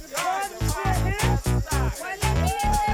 Come on now.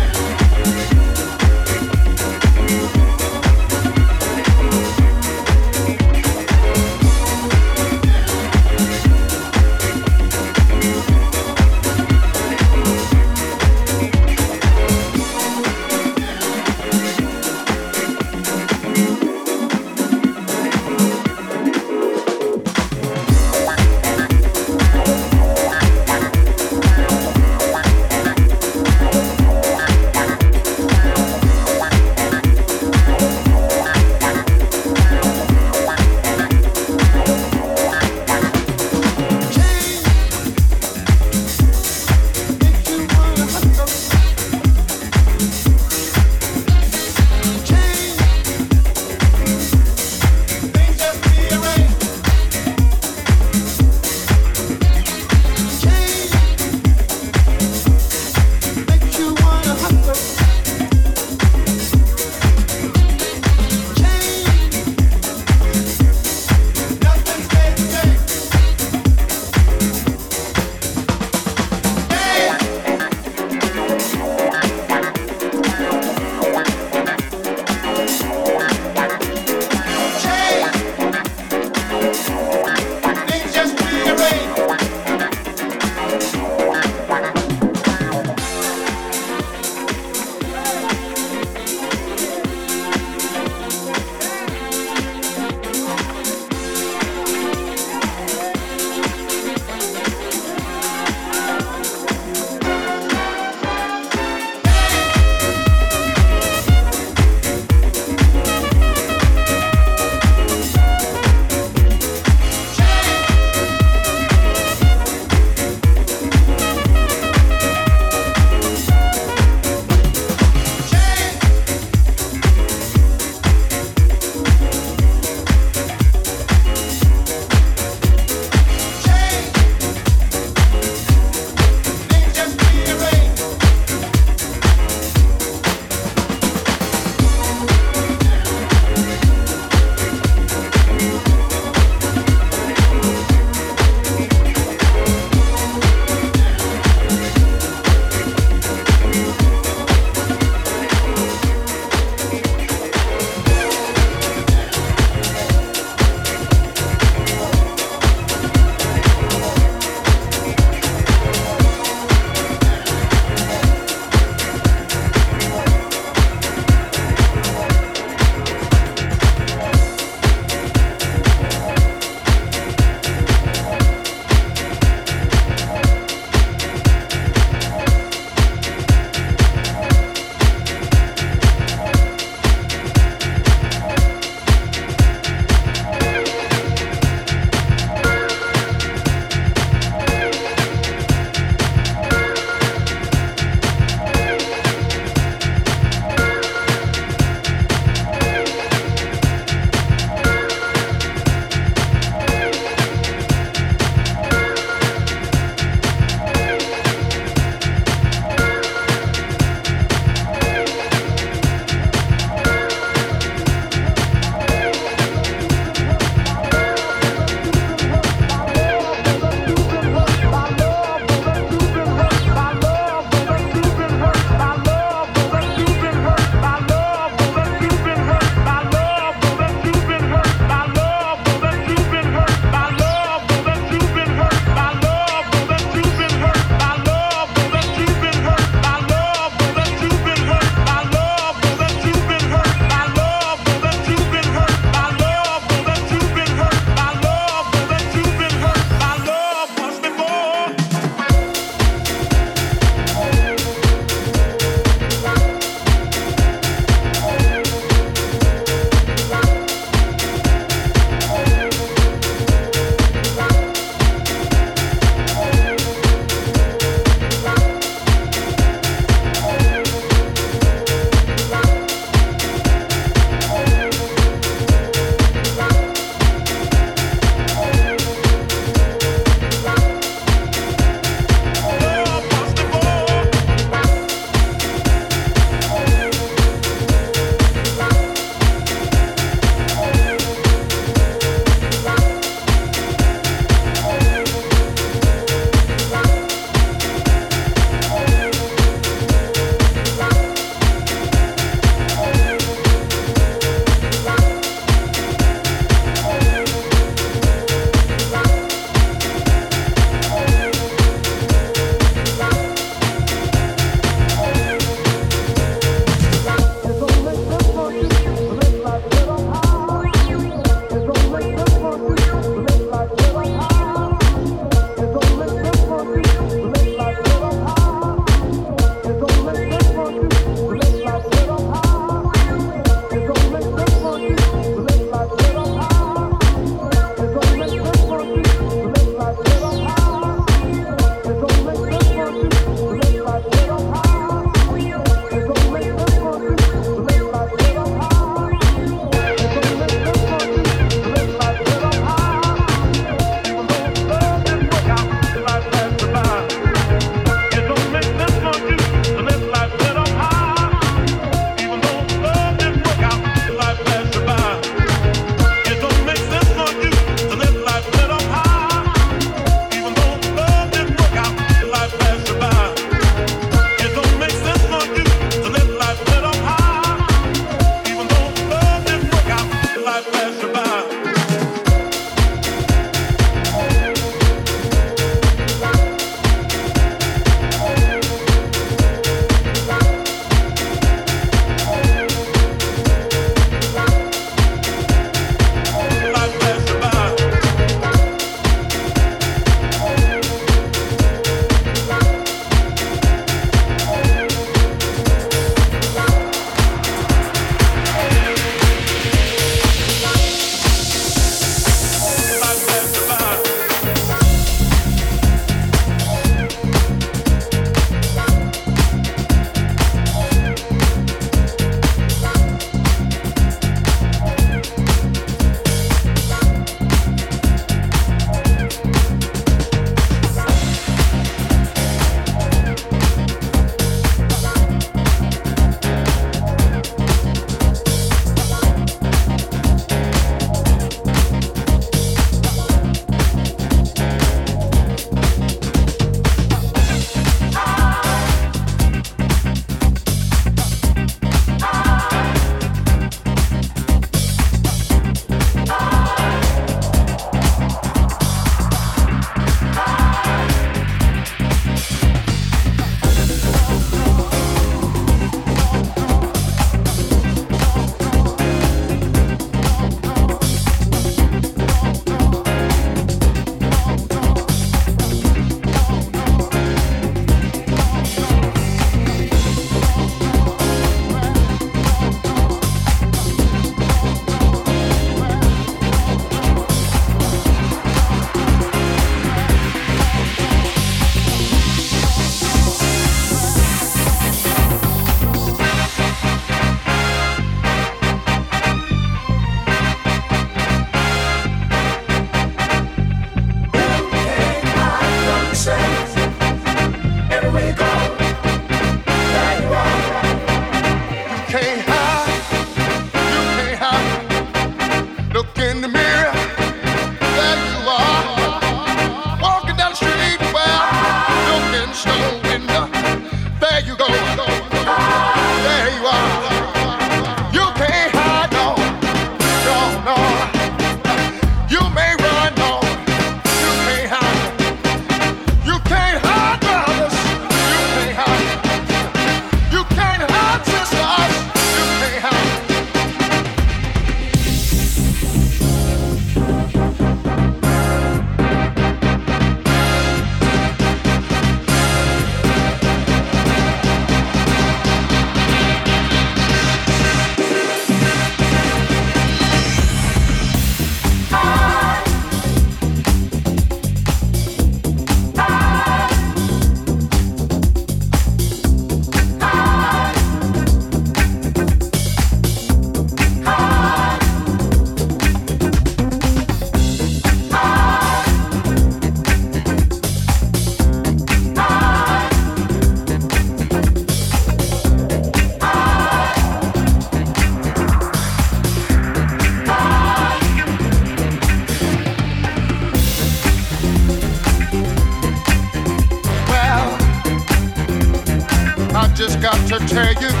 Tell you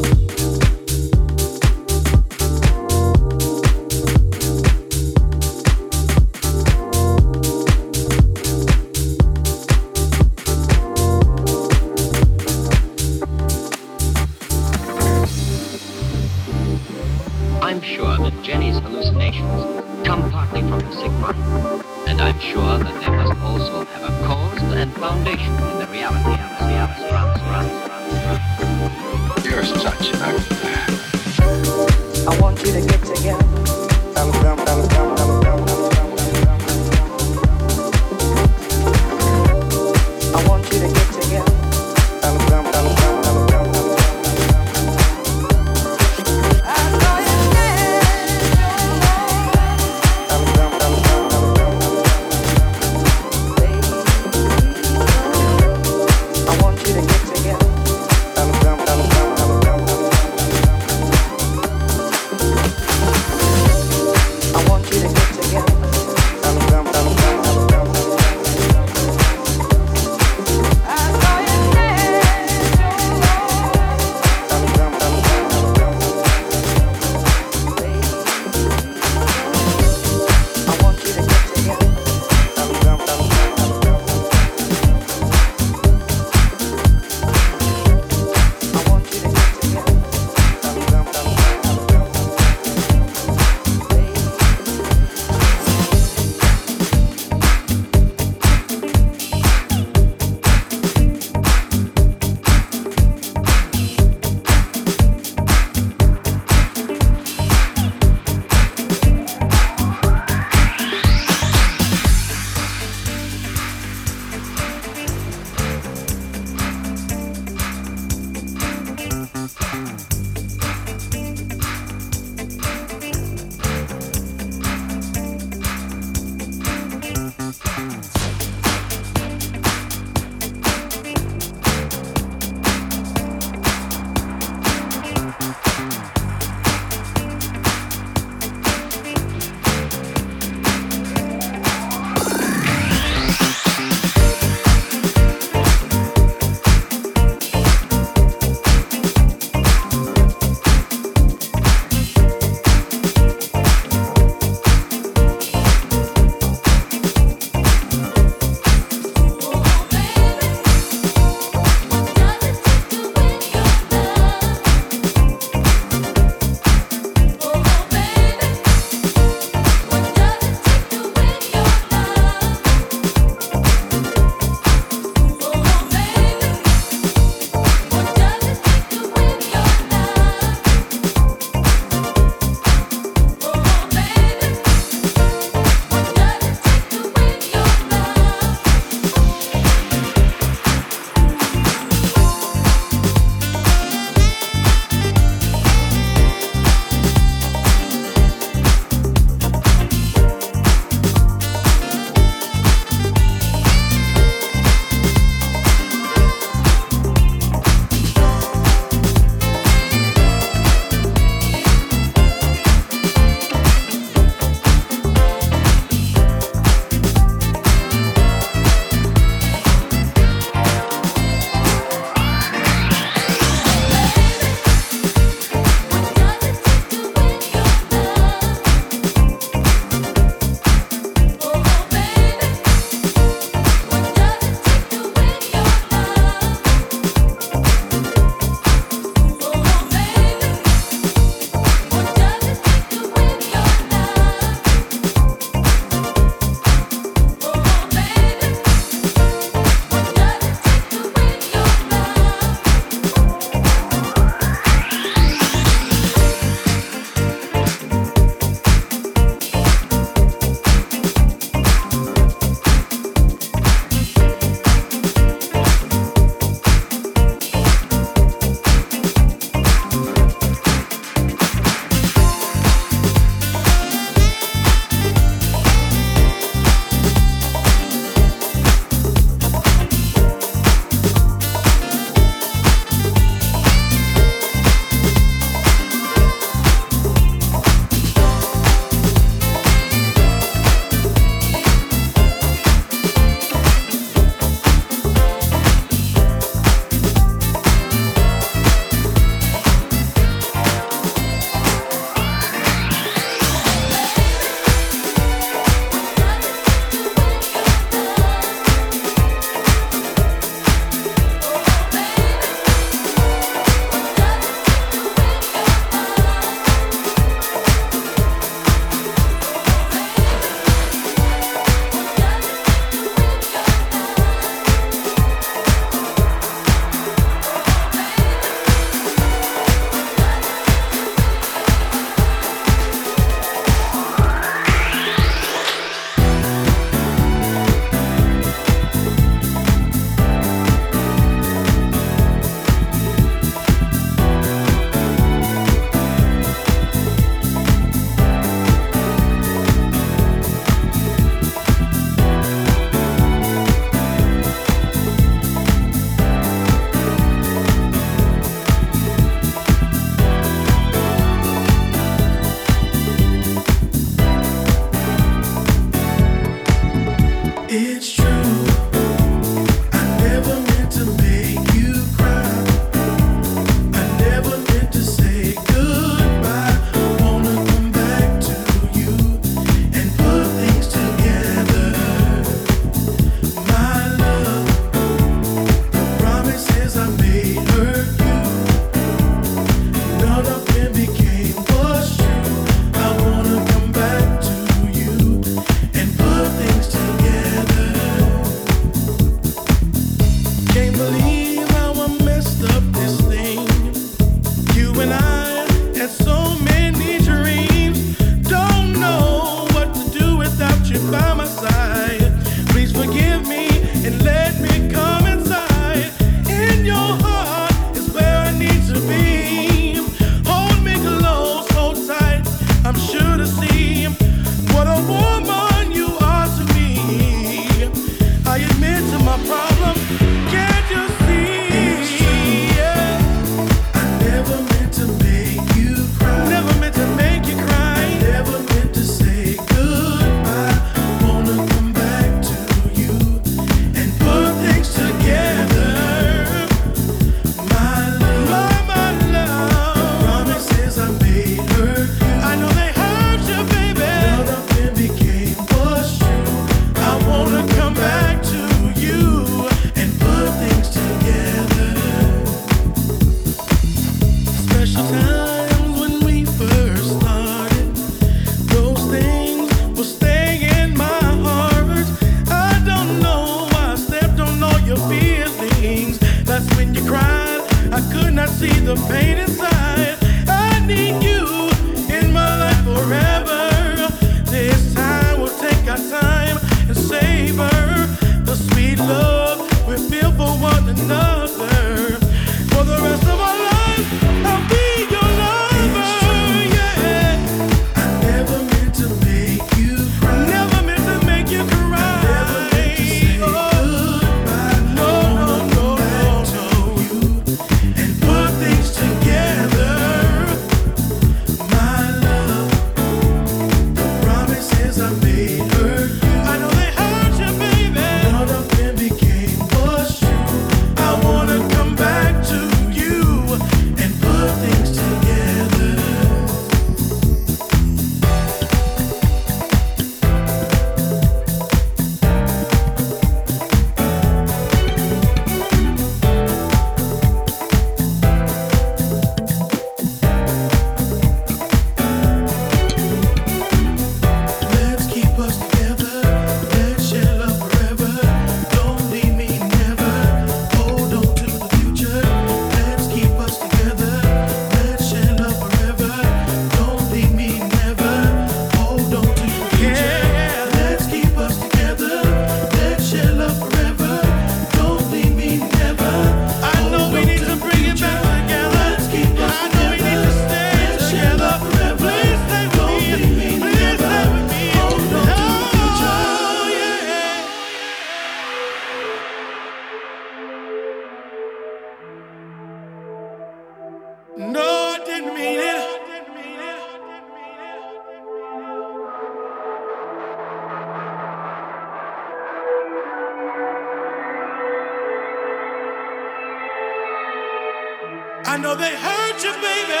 I know they hurt you, baby.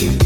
you.